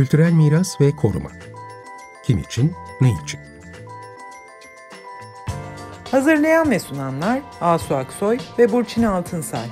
Kültürel miras ve koruma. Kim için, ne için? Hazırlayan ve sunanlar Asu Aksoy ve Burçin Altınsay.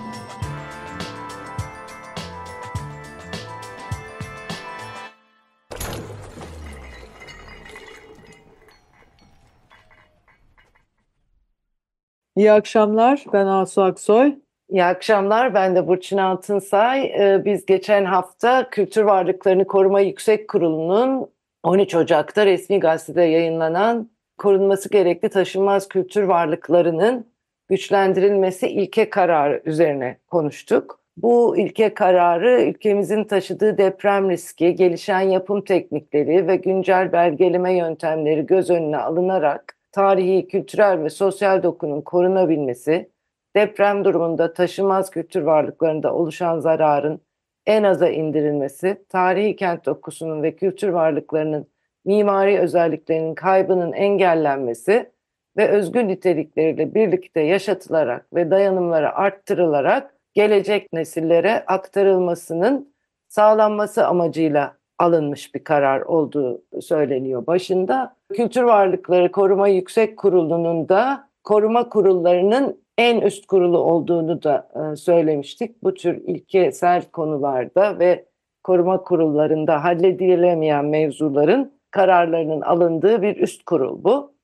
İyi akşamlar, ben Asu Aksoy. İyi akşamlar, ben de Burçin Altınsay. Ee, biz geçen hafta Kültür Varlıklarını Koruma Yüksek Kurulu'nun 13 Ocak'ta resmi gazetede yayınlanan korunması gerekli taşınmaz kültür varlıklarının güçlendirilmesi ilke kararı üzerine konuştuk. Bu ilke kararı ülkemizin taşıdığı deprem riski, gelişen yapım teknikleri ve güncel belgeleme yöntemleri göz önüne alınarak tarihi, kültürel ve sosyal dokunun korunabilmesi, deprem durumunda taşınmaz kültür varlıklarında oluşan zararın en aza indirilmesi, tarihi kent dokusunun ve kültür varlıklarının mimari özelliklerinin kaybının engellenmesi ve özgür nitelikleriyle birlikte yaşatılarak ve dayanımları arttırılarak gelecek nesillere aktarılmasının sağlanması amacıyla alınmış bir karar olduğu söyleniyor başında. Kültür Varlıkları Koruma Yüksek Kurulu'nun da koruma kurullarının en üst kurulu olduğunu da e, söylemiştik. Bu tür ilkesel konularda ve koruma kurullarında halledilemeyen mevzuların kararlarının alındığı bir üst kurul bu.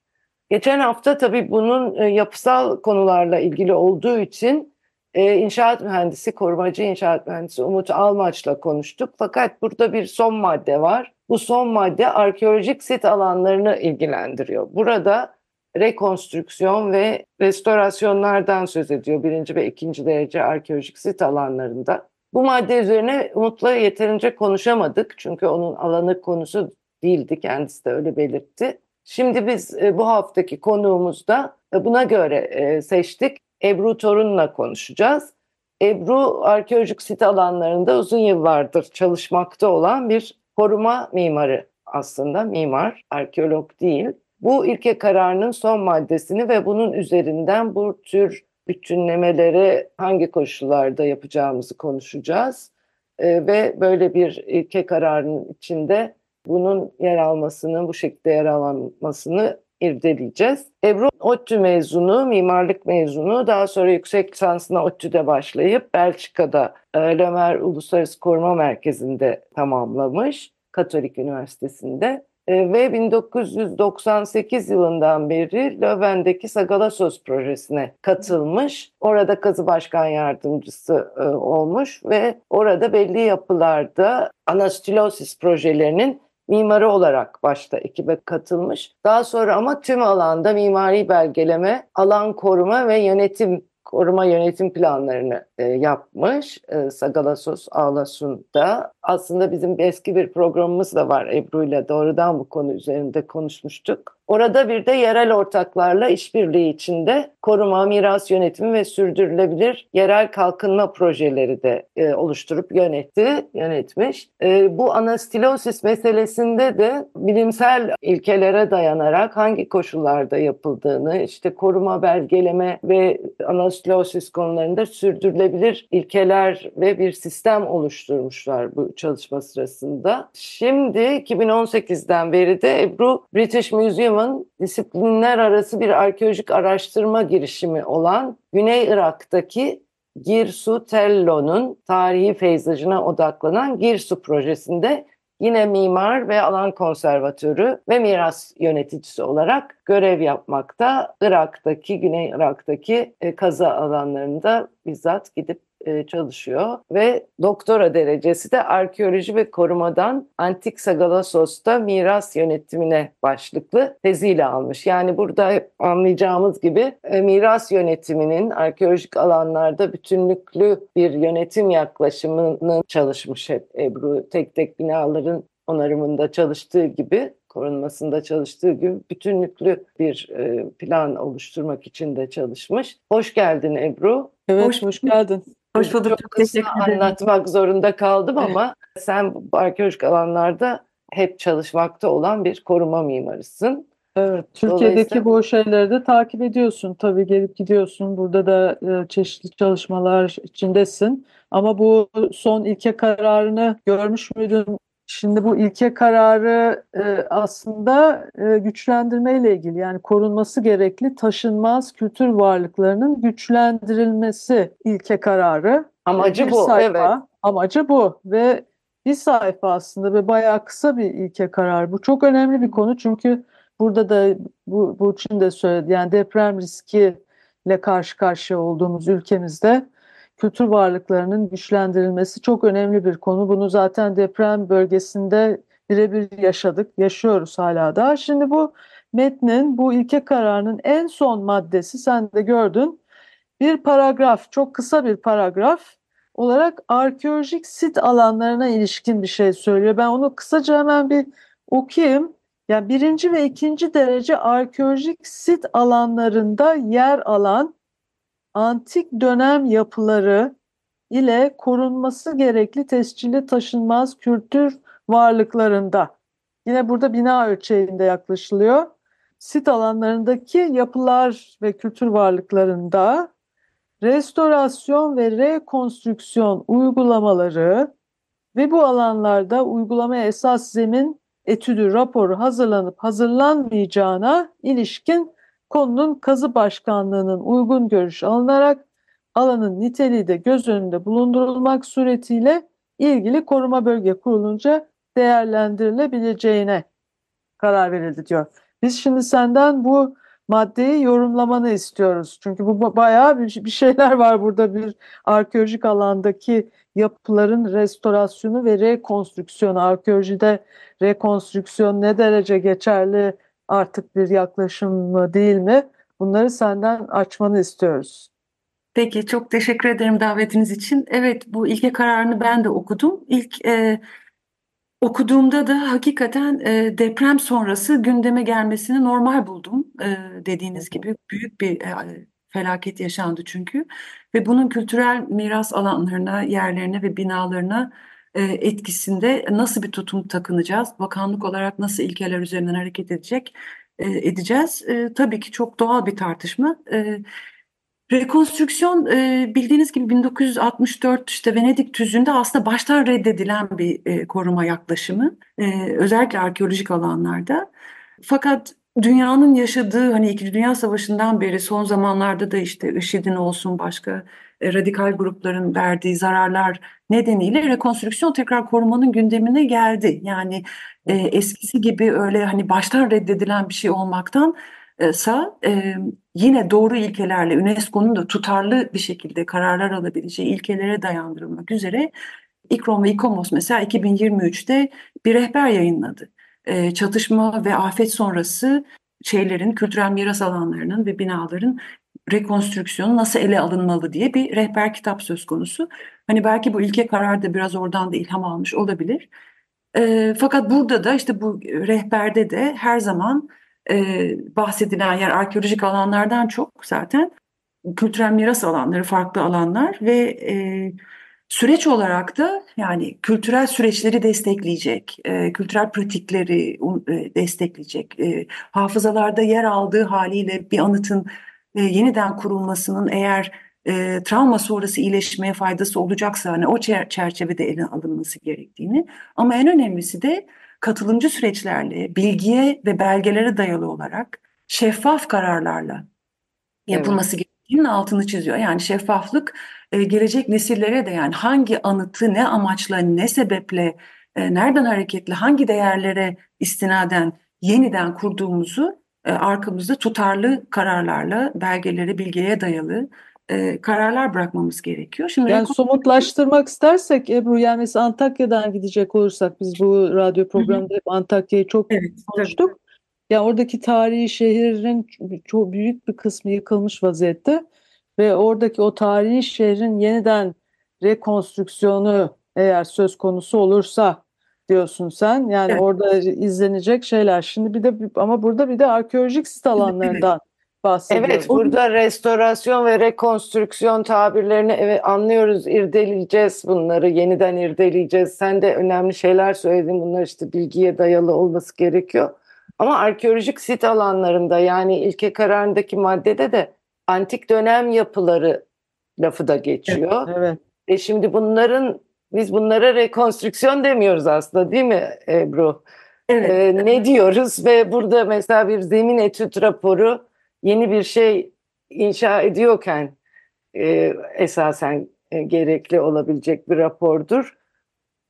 Geçen hafta tabii bunun e, yapısal konularla ilgili olduğu için e, inşaat mühendisi, korumacı inşaat mühendisi Umut Almaç'la konuştuk. Fakat burada bir son madde var. Bu son madde arkeolojik sit alanlarını ilgilendiriyor. Burada rekonstrüksiyon ve restorasyonlardan söz ediyor birinci ve ikinci derece arkeolojik sit alanlarında. Bu madde üzerine Umut'la yeterince konuşamadık çünkü onun alanı konusu değildi kendisi de öyle belirtti. Şimdi biz e, bu haftaki konuğumuzda e, buna göre e, seçtik. Ebru Torun'la konuşacağız. Ebru arkeolojik sit alanlarında uzun yıllardır çalışmakta olan bir koruma mimarı aslında mimar, arkeolog değil. Bu ilke kararının son maddesini ve bunun üzerinden bu tür bütünlemeleri hangi koşullarda yapacağımızı konuşacağız. Ee, ve böyle bir ilke kararının içinde bunun yer almasını, bu şekilde yer almasını irdeleyeceğiz. Ebru ODTÜ mezunu, mimarlık mezunu. Daha sonra yüksek lisansına ODTÜ'de başlayıp Belçika'da e, Lömer Uluslararası Koruma Merkezi'nde tamamlamış. Katolik Üniversitesi'nde. E, ve 1998 yılından beri Löwen'deki Sagalassos projesine katılmış. Orada kazı başkan yardımcısı e, olmuş ve orada belli yapılarda anastilosis projelerinin mimarı olarak başta ekibe katılmış. Daha sonra ama tüm alanda mimari belgeleme, alan koruma ve yönetim koruma yönetim planlarını e, yapmış e, Sagalassos Ağlasun'da. Aslında bizim eski bir programımız da var Ebru ile doğrudan bu konu üzerinde konuşmuştuk. Orada bir de yerel ortaklarla işbirliği içinde koruma, miras yönetimi ve sürdürülebilir yerel kalkınma projeleri de e, oluşturup yönetti, yönetmiş. E, bu anastilosis meselesinde de bilimsel ilkelere dayanarak hangi koşullarda yapıldığını, işte koruma, belgeleme ve anastilosis konularında sürdürülebilir ilkeler ve bir sistem oluşturmuşlar bu çalışma sırasında. Şimdi 2018'den beri de Ebru British Museum Museum'un disiplinler arası bir arkeolojik araştırma girişimi olan Güney Irak'taki Girsu Tello'nun tarihi peyzajına odaklanan Girsu projesinde yine mimar ve alan konservatörü ve miras yöneticisi olarak görev yapmakta. Irak'taki, Güney Irak'taki e, kaza alanlarında bizzat gidip e, çalışıyor ve doktora derecesi de arkeoloji ve korumadan Antik Sagalassos'ta miras yönetimine başlıklı teziyle almış. Yani burada hep anlayacağımız gibi e, miras yönetiminin arkeolojik alanlarda bütünlüklü bir yönetim yaklaşımını çalışmış hep Ebru. Tek tek binaların onarımında çalıştığı gibi korunmasında çalıştığı gibi bütünlüklü bir e, plan oluşturmak için de çalışmış. Hoş geldin Ebru. Evet, hoş, hoş geldin. Hoş bulduk. Çok, kısa anlatmak zorunda kaldım ama sen arkeolojik alanlarda hep çalışmakta olan bir koruma mimarısın. Evet, Türkiye'deki bu şeyleri de takip ediyorsun. Tabii gelip gidiyorsun. Burada da e, çeşitli çalışmalar içindesin. Ama bu son ilke kararını görmüş müydün? Şimdi bu ilke kararı e, aslında e, güçlendirme ile ilgili yani korunması gerekli taşınmaz kültür varlıklarının güçlendirilmesi ilke kararı. Amacı bir bu, sayfa, evet. Amacı bu ve bir sayfa aslında ve bayağı kısa bir ilke karar. Bu çok önemli bir konu çünkü burada da bu Burçin de söyledi yani deprem riskiyle karşı karşıya olduğumuz ülkemizde kültür varlıklarının güçlendirilmesi çok önemli bir konu. Bunu zaten deprem bölgesinde birebir yaşadık, yaşıyoruz hala da. Şimdi bu metnin, bu ilke kararının en son maddesi sen de gördün. Bir paragraf, çok kısa bir paragraf olarak arkeolojik sit alanlarına ilişkin bir şey söylüyor. Ben onu kısaca hemen bir okuyayım. Yani birinci ve ikinci derece arkeolojik sit alanlarında yer alan antik dönem yapıları ile korunması gerekli tescilli taşınmaz kültür varlıklarında. Yine burada bina ölçeğinde yaklaşılıyor. Sit alanlarındaki yapılar ve kültür varlıklarında restorasyon ve rekonstrüksiyon uygulamaları ve bu alanlarda uygulamaya esas zemin etüdü raporu hazırlanıp hazırlanmayacağına ilişkin konunun kazı başkanlığının uygun görüş alınarak alanın niteliği de göz önünde bulundurulmak suretiyle ilgili koruma bölge kurulunca değerlendirilebileceğine karar verildi diyor. Biz şimdi senden bu maddeyi yorumlamanı istiyoruz. Çünkü bu bayağı bir şeyler var burada bir arkeolojik alandaki yapıların restorasyonu ve rekonstrüksiyonu. Arkeolojide rekonstrüksiyon ne derece geçerli artık bir yaklaşım mı değil mi? Bunları senden açmanı istiyoruz. Peki çok teşekkür ederim davetiniz için. Evet bu ilke kararını ben de okudum. İlk e, okuduğumda da hakikaten e, deprem sonrası gündeme gelmesini normal buldum. E, dediğiniz gibi büyük bir e, felaket yaşandı çünkü. Ve bunun kültürel miras alanlarına, yerlerine ve binalarına etkisinde nasıl bir tutum takınacağız? Bakanlık olarak nasıl ilkeler üzerinden hareket edecek e, edeceğiz? E, tabii ki çok doğal bir tartışma. Rekonstrüksiyon bildiğiniz gibi 1964 işte Venedik tüzüğünde aslında baştan reddedilen bir koruma yaklaşımı. Özellikle arkeolojik alanlarda. Fakat dünyanın yaşadığı hani İkinci Dünya Savaşı'ndan beri son zamanlarda da işte IŞİD'in olsun başka e, radikal grupların verdiği zararlar nedeniyle rekonstrüksiyon tekrar korumanın gündemine geldi. Yani e, eskisi gibi öyle hani baştan reddedilen bir şey olmaktan sa e, yine doğru ilkelerle UNESCO'nun da tutarlı bir şekilde kararlar alabileceği ilkelere dayandırılmak üzere İKROM ve İKOMOS mesela 2023'te bir rehber yayınladı. E, çatışma ve afet sonrası şeylerin, kültürel miras alanlarının ve binaların rekonstrüksiyonu nasıl ele alınmalı diye bir rehber kitap söz konusu. Hani belki bu ilke karar da biraz oradan da ilham almış olabilir. E, fakat burada da işte bu rehberde de her zaman e, bahsedilen yer arkeolojik alanlardan çok zaten kültürel miras alanları, farklı alanlar ve e, süreç olarak da yani kültürel süreçleri destekleyecek, e, kültürel pratikleri e, destekleyecek, e, hafızalarda yer aldığı haliyle bir anıtın e, yeniden kurulmasının eğer e, travma sonrası iyileşmeye faydası olacaksa hani o çerçevede ele alınması gerektiğini ama en önemlisi de katılımcı süreçlerle bilgiye ve belgelere dayalı olarak şeffaf kararlarla yapılması evet. gerektiğinin altını çiziyor. Yani şeffaflık e, gelecek nesillere de yani hangi anıtı ne amaçla ne sebeple e, nereden hareketle hangi değerlere istinaden yeniden kurduğumuzu arkamızda tutarlı kararlarla, belgelere, bilgiye dayalı e, kararlar bırakmamız gerekiyor. Şimdi yani somutlaştırmak istersek Ebru yani mesela Antakya'dan gidecek olursak biz bu radyo programında hep Antakya'yı çok evet, konuştuk. Tabii. Yani oradaki tarihi şehrin çok büyük bir kısmı yıkılmış vaziyette ve oradaki o tarihi şehrin yeniden rekonstrüksiyonu eğer söz konusu olursa diyorsun sen. Yani evet. orada izlenecek şeyler. Şimdi bir de ama burada bir de arkeolojik sit alanlarından bahsediyoruz. Evet burada restorasyon ve rekonstrüksiyon tabirlerini evet anlıyoruz, irdeleyeceğiz bunları, yeniden irdeleyeceğiz. Sen de önemli şeyler söyledin. Bunlar işte bilgiye dayalı olması gerekiyor. Ama arkeolojik sit alanlarında yani ilke kararındaki maddede de antik dönem yapıları lafı da geçiyor. Evet. E şimdi bunların Biz bunlara rekonstrüksiyon demiyoruz aslında değil mi Ebru? Evet. Ee, ne diyoruz ve burada mesela bir zemin etüt raporu yeni bir şey inşa ediyorken e, esasen e, gerekli olabilecek bir rapordur.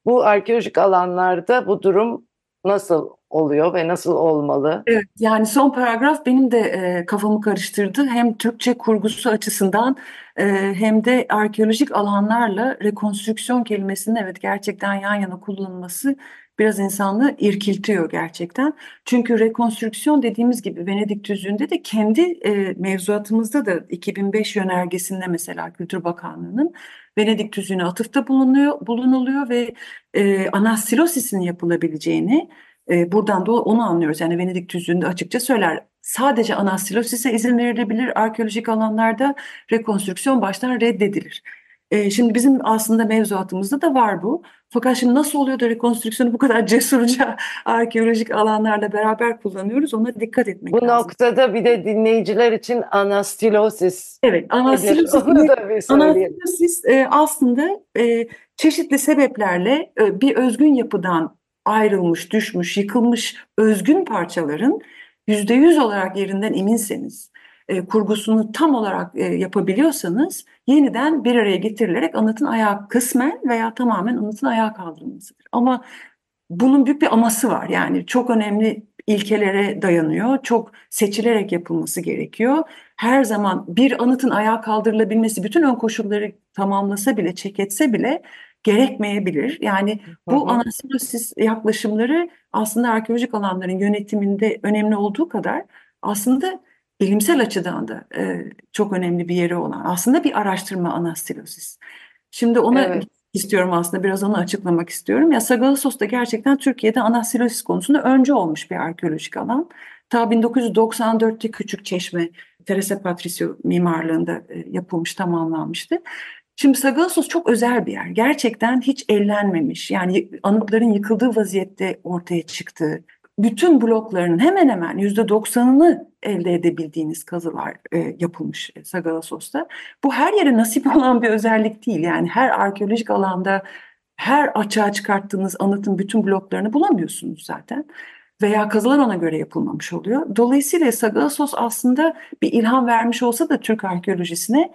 Bu arkeolojik alanlarda bu durum nasıl oluyor ve nasıl olmalı? Evet, yani son paragraf benim de e, kafamı karıştırdı. Hem Türkçe kurgusu açısından e, hem de arkeolojik alanlarla rekonstrüksiyon kelimesinin evet gerçekten yan yana kullanılması biraz insanı irkiltiyor gerçekten. Çünkü rekonstrüksiyon dediğimiz gibi Venedik tüzüğünde de kendi e, mevzuatımızda da 2005 yönergesinde mesela Kültür Bakanlığı'nın Venedik tüzüğüne atıfta bulunuyor, bulunuluyor ve e, anastilosisin yapılabileceğini e, buradan da onu anlıyoruz. Yani Venedik tüzüğünde açıkça söyler. Sadece anastilosise izin verilebilir. Arkeolojik alanlarda rekonstrüksiyon baştan reddedilir. E, şimdi bizim aslında mevzuatımızda da var bu. Fakat şimdi nasıl oluyor da rekonstrüksiyonu bu kadar cesurca arkeolojik alanlarla beraber kullanıyoruz ona dikkat etmek bu lazım. Bu noktada bir de dinleyiciler için anastilosis. Evet, anastilosis, anastilosis e, aslında e, çeşitli sebeplerle e, bir özgün yapıdan ayrılmış, düşmüş, yıkılmış özgün parçaların yüzde yüz olarak yerinden eminseniz, e, kurgusunu tam olarak e, yapabiliyorsanız yeniden bir araya getirilerek anıtın ayağı kısmen veya tamamen anıtın ayağa kaldırılmasıdır. Ama bunun büyük bir aması var. Yani çok önemli ilkelere dayanıyor. Çok seçilerek yapılması gerekiyor. Her zaman bir anıtın ayağa kaldırılabilmesi bütün ön koşulları tamamlasa bile, çek etse bile gerekmeyebilir. Yani bu anasinosis yaklaşımları aslında arkeolojik alanların yönetiminde önemli olduğu kadar aslında bilimsel açıdan da e, çok önemli bir yeri olan aslında bir araştırma anastilosis. Şimdi ona evet. istiyorum aslında biraz onu açıklamak istiyorum. Ya Sagalassos da gerçekten Türkiye'de anastilosis konusunda önce olmuş bir arkeolojik alan. Ta 1994'te Küçük Çeşme Teresa Patricio mimarlığında e, yapılmış, tamamlanmıştı. Şimdi Sagalassos çok özel bir yer. Gerçekten hiç ellenmemiş. Yani anıtların yıkıldığı vaziyette ortaya çıktığı, bütün blokların hemen hemen yüzde doksanını elde edebildiğiniz kazılar e, yapılmış Sagalassos'ta. Bu her yere nasip olan bir özellik değil. Yani her arkeolojik alanda her açığa çıkarttığınız anıtın bütün bloklarını bulamıyorsunuz zaten. Veya kazılar ona göre yapılmamış oluyor. Dolayısıyla Sagalassos aslında bir ilham vermiş olsa da Türk arkeolojisine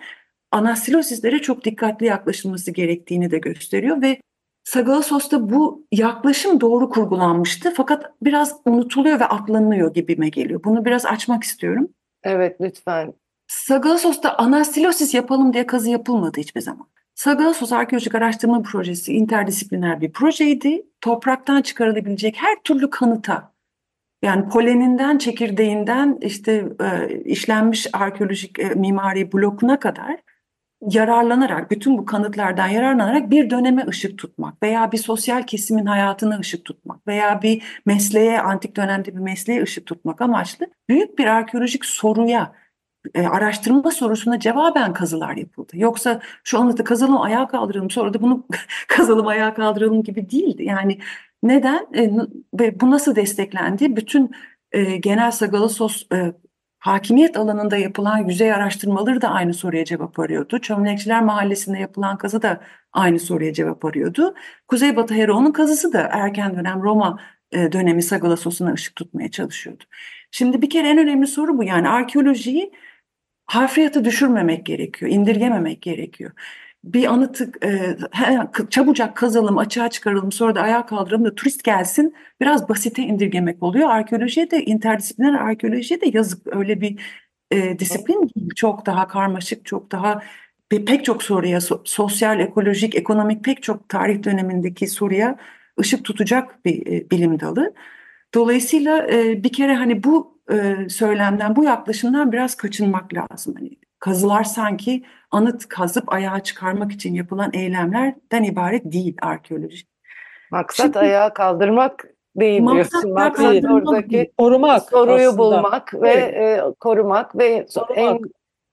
anastilosislere çok dikkatli yaklaşılması gerektiğini de gösteriyor ve Sagalassos'ta bu yaklaşım doğru kurgulanmıştı fakat biraz unutuluyor ve atlanıyor gibime geliyor. Bunu biraz açmak istiyorum. Evet lütfen. Sagalassos'ta anastilosis yapalım diye kazı yapılmadı hiçbir zaman. Sagalassos Arkeolojik Araştırma Projesi interdisipliner bir projeydi. Topraktan çıkarılabilecek her türlü kanıta yani poleninden, çekirdeğinden işte e, işlenmiş arkeolojik e, mimari blokuna kadar yararlanarak, bütün bu kanıtlardan yararlanarak bir döneme ışık tutmak veya bir sosyal kesimin hayatına ışık tutmak veya bir mesleğe, antik dönemde bir mesleğe ışık tutmak amaçlı büyük bir arkeolojik soruya, e, araştırma sorusuna cevaben kazılar yapıldı. Yoksa şu anıtı kazalım, ayağa kaldıralım, sonra da bunu kazalım, ayağa kaldıralım gibi değildi. Yani neden e, ve bu nasıl desteklendi? Bütün e, genel Sagalassos e, Hakimiyet alanında yapılan yüzey araştırmaları da aynı soruya cevap arıyordu. Çömlekçiler Mahallesi'nde yapılan kazı da aynı soruya cevap arıyordu. Kuzeybatı Hero'nun kazısı da erken dönem Roma e, dönemi Sagalassos'una ışık tutmaya çalışıyordu. Şimdi bir kere en önemli soru bu yani arkeolojiyi harfiyatı düşürmemek gerekiyor, indirgememek gerekiyor bir anıtı e, çabucak kazalım, açığa çıkaralım, sonra da ayağa kaldıralım da turist gelsin biraz basite indirgemek oluyor. Arkeolojiye de interdisipliner arkeolojiye de yazık öyle bir e, disiplin değil. Çok daha karmaşık, çok daha pek çok soruya so, sosyal, ekolojik, ekonomik pek çok tarih dönemindeki soruya ışık tutacak bir e, bilim dalı. Dolayısıyla e, bir kere hani bu e, söylemden, bu yaklaşımdan biraz kaçınmak lazım. Hani kazılar sanki anıt kazıp ayağa çıkarmak için yapılan eylemlerden ibaret değil arkeoloji. Maksat Şimdi, ayağa kaldırmak değil diyorsun. Maksat değil. oradaki korumak soruyu aslında. bulmak ve evet. e, korumak ve korumak. en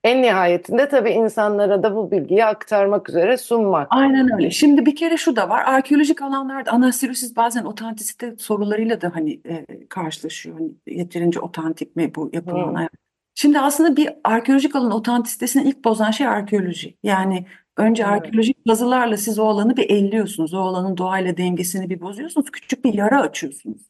en nihayetinde tabii insanlara da bu bilgiyi aktarmak üzere sunmak. Aynen öyle. Şimdi bir kere şu da var. Arkeolojik alanlarda anastirosiz bazen otantisite sorularıyla da hani e, karşılaşıyor. Hani yeterince otantik mi bu yapılan hmm. Şimdi aslında bir arkeolojik alan otantisitesini ilk bozan şey arkeoloji. Yani Önce Evet. arkeolojik kazılarla siz o alanı bir elliyorsunuz. O alanın doğayla dengesini bir bozuyorsunuz. Küçük bir yara açıyorsunuz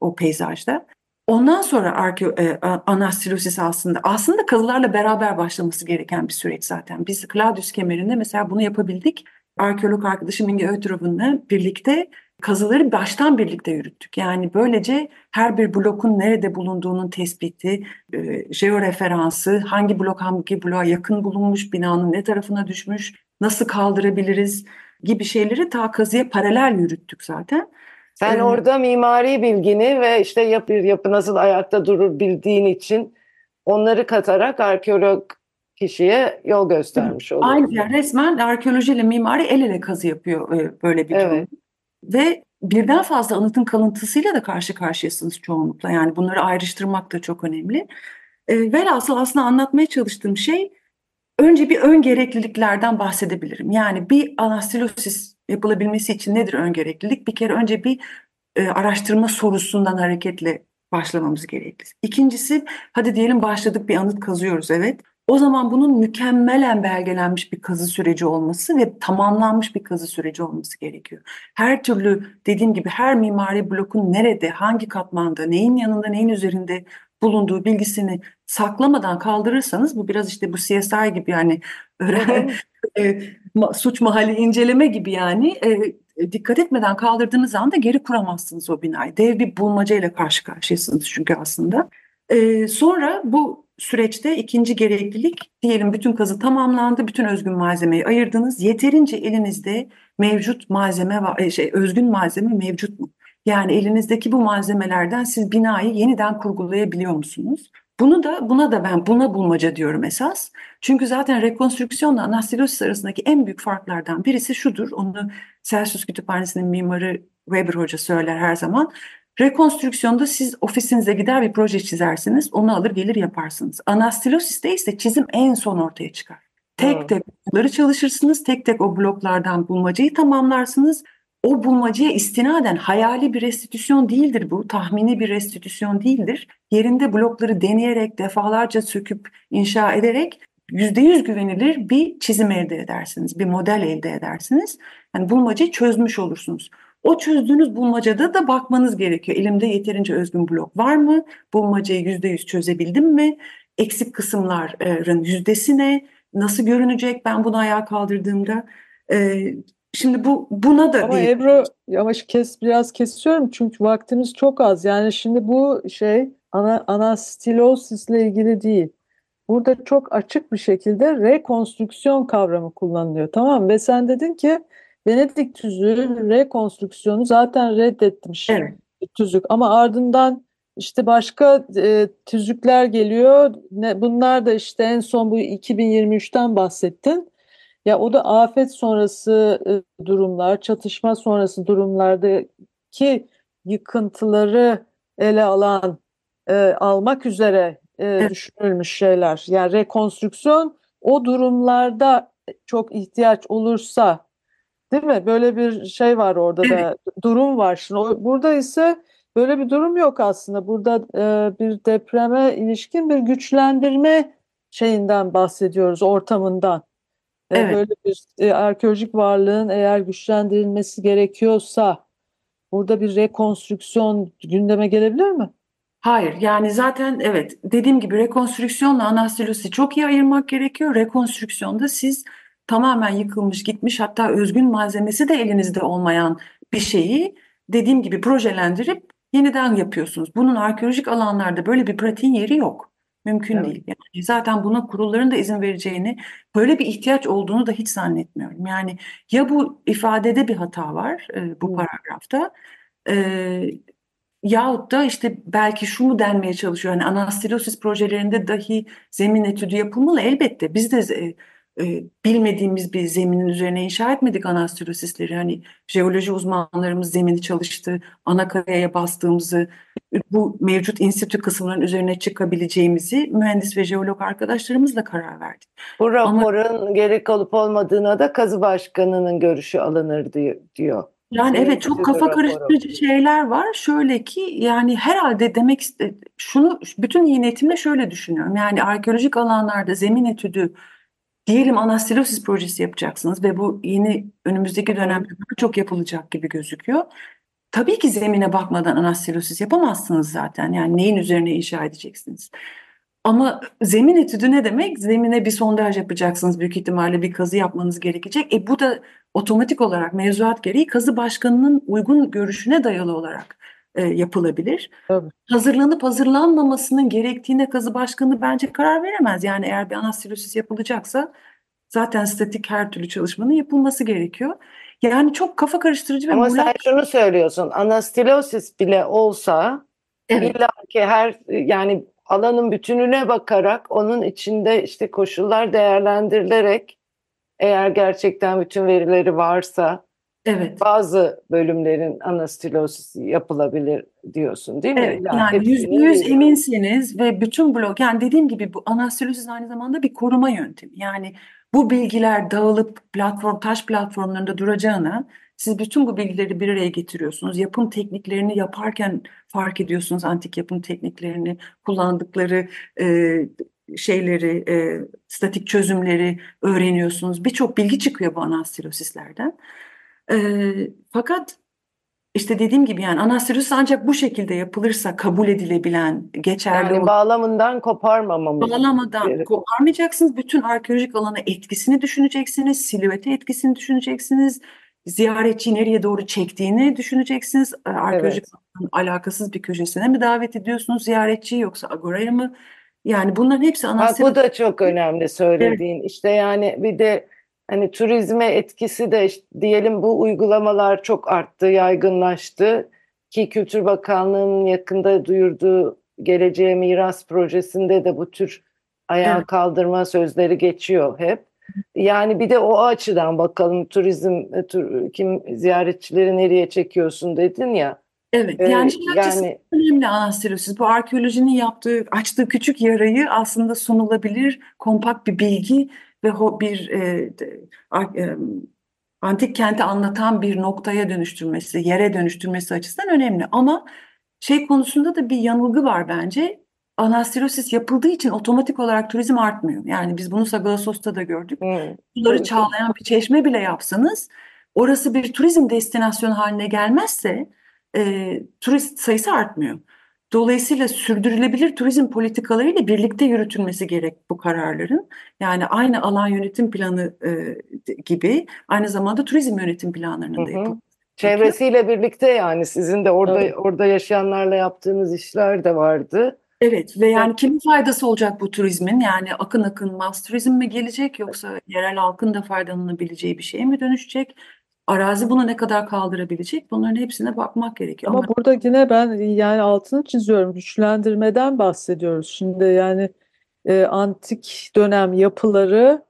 o peyzajda. Ondan sonra arke, e, anastilosis aslında aslında kazılarla beraber başlaması gereken bir süreç zaten. Biz Claudius kemerinde mesela bunu yapabildik. Arkeolog arkadaşım Inge Ötrov'unla birlikte kazıları baştan birlikte yürüttük. Yani böylece her bir blokun nerede bulunduğunun tespiti, e, jeoreferansı, hangi blok hangi bloğa yakın bulunmuş, binanın ne tarafına düşmüş, nasıl kaldırabiliriz gibi şeyleri ta kazıya paralel yürüttük zaten. Sen Evet. orada mimari bilgini ve işte yapı, yapı nasıl ayakta durur bildiğin için onları katarak arkeolog kişiye yol göstermiş oluyorsun. Aynı yani resmen arkeolojiyle mimari el ele kazı yapıyor e, böyle bir durum. Ve birden fazla anıtın kalıntısıyla da karşı karşıyasınız çoğunlukla. Yani bunları ayrıştırmak da çok önemli. E, velhasıl aslında anlatmaya çalıştığım şey önce bir ön gerekliliklerden bahsedebilirim. Yani bir anastilosis yapılabilmesi için nedir ön gereklilik? Bir kere önce bir e, araştırma sorusundan hareketle başlamamız gerekli. İkincisi hadi diyelim başladık bir anıt kazıyoruz evet. O zaman bunun mükemmelen belgelenmiş bir kazı süreci olması ve tamamlanmış bir kazı süreci olması gerekiyor. Her türlü dediğim gibi her mimari blokun nerede, hangi katmanda, neyin yanında, neyin üzerinde bulunduğu bilgisini saklamadan kaldırırsanız bu biraz işte bu CSI gibi yani öğren, e, suç mahalli inceleme gibi yani e, e, dikkat etmeden kaldırdığınız anda geri kuramazsınız o binayı. Dev bir bulmacayla karşı karşıyasınız çünkü aslında. E, sonra bu süreçte ikinci gereklilik diyelim bütün kazı tamamlandı, bütün özgün malzemeyi ayırdınız. Yeterince elinizde mevcut malzeme var, e, şey özgün malzeme mevcut mu? Yani elinizdeki bu malzemelerden siz binayı yeniden kurgulayabiliyor musunuz? Bunu da buna da ben buna bulmaca diyorum esas. Çünkü zaten rekonstrüksiyonla anastilosis arasındaki en büyük farklardan birisi şudur. Onu Celsius Kütüphanesi'nin mimarı Weber Hoca söyler her zaman. Rekonstrüksiyonda siz ofisinize gider bir proje çizersiniz. Onu alır gelir yaparsınız. Anastilosis'te ise çizim en son ortaya çıkar. Tek Evet. tek blokları çalışırsınız. Tek tek o bloklardan bulmacayı tamamlarsınız. O bulmacaya istinaden hayali bir restitüsyon değildir bu. Tahmini bir restitüsyon değildir. Yerinde blokları deneyerek, defalarca söküp, inşa ederek %100 güvenilir bir çizim elde edersiniz. Bir model elde edersiniz. Yani bulmacayı çözmüş olursunuz. O çözdüğünüz bulmacada da bakmanız gerekiyor. Elimde yeterince özgün blok var mı? Bulmacayı %100 çözebildim mi? Eksik kısımların yüzdesi ne? Nasıl görünecek ben bunu ayağa kaldırdığımda? Ee, şimdi bu buna da Ama değil. Ebru yavaş kes biraz kesiyorum çünkü vaktimiz çok az. Yani şimdi bu şey ana, anastilosisle ilgili değil. Burada çok açık bir şekilde rekonstrüksiyon kavramı kullanılıyor. Tamam? Ve sen dedin ki Venedik tüzüğü rekonstrüksiyonu zaten reddetmiş Evet. tüzük. Ama ardından işte başka e, tüzükler geliyor. Ne, bunlar da işte en son bu 2023'ten bahsettin. Ya o da afet sonrası e, durumlar, çatışma sonrası durumlardaki yıkıntıları ele alan, e, almak üzere e, Evet. düşünülmüş şeyler. Yani rekonstrüksiyon o durumlarda çok ihtiyaç olursa, değil mi? Böyle bir şey var orada da durum var. Şimdi burada ise böyle bir durum yok aslında. Burada e, bir depreme ilişkin bir güçlendirme şeyinden bahsediyoruz, ortamından. E, Evet. Böyle bir e, arkeolojik varlığın eğer güçlendirilmesi gerekiyorsa burada bir rekonstrüksiyon gündeme gelebilir mi? Hayır yani zaten evet dediğim gibi rekonstrüksiyonla anastilosisi çok iyi ayırmak gerekiyor. Rekonstrüksiyonda siz tamamen yıkılmış gitmiş hatta özgün malzemesi de elinizde olmayan bir şeyi dediğim gibi projelendirip yeniden yapıyorsunuz. Bunun arkeolojik alanlarda böyle bir pratiğin yeri yok. Mümkün Evet. değil. Yani zaten buna kurulların da izin vereceğini, böyle bir ihtiyaç olduğunu da hiç zannetmiyorum. Yani ya bu ifadede bir hata var e, bu paragrafta e, Yahut da işte belki şu mu denmeye çalışıyor. Hani anastilosis projelerinde dahi zemin etüdü yapılmalı elbette. Biz de e, e, bilmediğimiz bir zeminin üzerine inşa etmedik anastilosisleri. Hani jeoloji uzmanlarımız zemini çalıştı. Ana kayaya bastığımızı, bu mevcut institü kısımların üzerine çıkabileceğimizi mühendis ve jeolog arkadaşlarımızla karar verdik. Bu Ama- raporun gerek olup olmadığına da kazı başkanının görüşü alınır diyor. Yani evet çok kafa raporu. karıştırıcı şeyler var. Şöyle ki yani herhalde demek şunu bütün iyi niyetimle şöyle düşünüyorum. Yani arkeolojik alanlarda zemin etüdü diyelim anastilosis projesi yapacaksınız ve bu yeni önümüzdeki dönemde çok yapılacak gibi gözüküyor. Tabii ki zemine bakmadan anastilosis yapamazsınız zaten. Yani neyin üzerine inşa edeceksiniz? Ama zemin etüdü ne demek? Zemine bir sondaj yapacaksınız büyük ihtimalle bir kazı yapmanız gerekecek. E bu da otomatik olarak mevzuat gereği kazı başkanının uygun görüşüne dayalı olarak e, yapılabilir. Tabii. Hazırlanıp hazırlanmamasının gerektiğine kazı başkanı bence karar veremez. Yani eğer bir anastilosis yapılacaksa zaten statik her türlü çalışmanın yapılması gerekiyor. Yani çok kafa karıştırıcı ve Ama sen muğlak. şunu söylüyorsun. Anastilosis bile olsa Evet. illa ki her yani alanın bütününe bakarak onun içinde işte koşullar değerlendirilerek eğer gerçekten bütün verileri varsa Evet. bazı bölümlerin anastilosis yapılabilir diyorsun değil mi? Evet, İlla yani yüzde yüz eminsiniz ve bütün blok yani dediğim gibi bu anastilosis aynı zamanda bir koruma yöntemi. Yani bu bilgiler dağılıp platform taş platformlarında duracağına siz bütün bu bilgileri bir araya getiriyorsunuz. Yapım tekniklerini yaparken fark ediyorsunuz antik yapım tekniklerini, kullandıkları e, şeyleri, e, statik çözümleri öğreniyorsunuz. Birçok bilgi çıkıyor bu anastilosislerden. E, fakat işte dediğim gibi yani anastilosis ancak bu şekilde yapılırsa kabul edilebilen, geçerli Yani bağlamından koparmamamız bağlamadan gerekiyor. koparmayacaksınız. Bütün arkeolojik alana etkisini düşüneceksiniz, silüete etkisini düşüneceksiniz, ziyaretçiyi nereye doğru çektiğini düşüneceksiniz. Arkeolojik alanın alakasız bir köşesine mi davet ediyorsunuz ziyaretçiyi yoksa agoraya mı? Yani bunların hepsi Bak anastilosis. bu da çok önemli söylediğin. İşte yani bir de hani turizme etkisi de işte diyelim bu uygulamalar çok arttı, yaygınlaştı ki Kültür Bakanlığı'nın yakında duyurduğu Geleceğe Miras projesinde de bu tür ayağa Evet. kaldırma sözleri geçiyor hep. Yani bir de o açıdan bakalım turizm e, tur, kim ziyaretçileri nereye çekiyorsun dedin ya. Evet, Ee, yani açısından yani önemli anastilosis. Bu arkeolojinin yaptığı, açtığı küçük yarayı aslında sunulabilir, kompakt bir bilgi ve bir e, e, antik kenti anlatan bir noktaya dönüştürmesi, yere dönüştürmesi açısından önemli. Ama şey konusunda da bir yanılgı var bence. Anastilosis yapıldığı için otomatik olarak turizm artmıyor. Yani biz bunu Sagalasos'ta da gördük. hı, Suları çağlayan bir çeşme bile yapsanız orası bir turizm destinasyonu haline gelmezse e, turist sayısı artmıyor. Dolayısıyla sürdürülebilir turizm politikalarıyla birlikte yürütülmesi gerek bu kararların. Yani aynı alan yönetim planı e, gibi aynı zamanda turizm yönetim planlarının da yapılması. Çevresiyle birlikte yani sizin de orada Evet. orada yaşayanlarla yaptığınız işler de vardı. Evet ve yani kimin faydası olacak bu turizmin? Yani akın akın mass turizm mi gelecek yoksa yerel halkın da faydalanabileceği bir şeye mi dönüşecek? Arazi bunu ne kadar kaldırabilecek? Bunların hepsine bakmak gerekiyor. Ama Ama burada yine ben yani altını çiziyorum. Güçlendirmeden bahsediyoruz. Şimdi yani e, antik dönem yapıları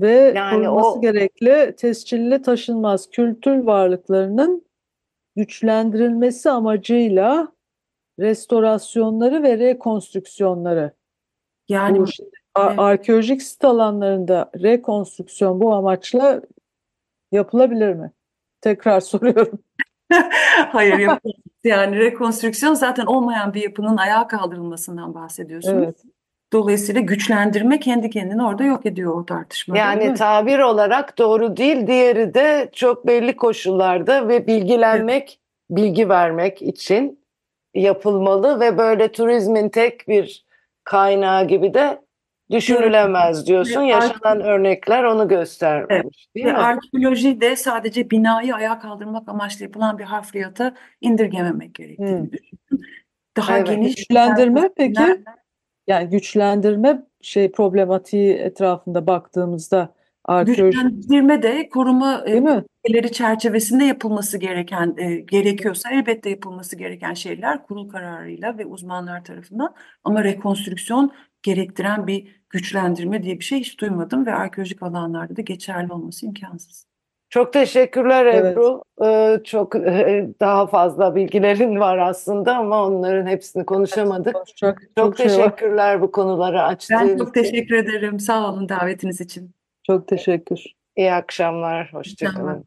ve Yani korunması o- gerekli tescilli taşınmaz kültür varlıklarının güçlendirilmesi amacıyla restorasyonları ve rekonstrüksiyonları. yani Bu Evet. arkeolojik sit alanlarında rekonstrüksiyon bu amaçla yapılabilir mi? Tekrar soruyorum. hayır yapamaz. Yani rekonstrüksiyon zaten olmayan bir yapının ayağa kaldırılmasından bahsediyorsunuz. Evet. Dolayısıyla güçlendirme kendi kendini orada yok ediyor o tartışmada. değil Yani tabir olarak doğru değil. Diğeri de çok belli koşullarda ve bilgilenmek, bilgi vermek için yapılmalı ve böyle turizmin tek bir kaynağı gibi de düşünülemez diyorsun. Yaşanan örnekler onu göstermemiş, değil Ve mi? arkeoloji de sadece binayı ayağa kaldırmak amaçlı yapılan bir harfiyata indirgememek gerektiğini Hmm. düşünüyorum. Daha Evet. geniş Güçlendirme peki? Yani güçlendirme şey problematiği etrafında baktığımızda arkeoloji Güçlendirme de koruma e, değil mi? ilkeleri çerçevesinde yapılması gereken e, gerekiyorsa elbette yapılması gereken şeyler kurul kararıyla ve uzmanlar tarafından ama rekonstrüksiyon gerektiren bir güçlendirme diye bir şey hiç duymadım ve arkeolojik alanlarda da geçerli olması imkansız. Çok teşekkürler Evet. Ebru. Ee, çok e, daha fazla bilgilerin var aslında ama onların hepsini konuşamadık. Konuşacak Çok çok şey var. teşekkürler bu konuları açtığın Ben için. çok teşekkür ederim. Sağ olun davetiniz için. Çok teşekkür. İyi akşamlar, hoşça akşamlar. kalın.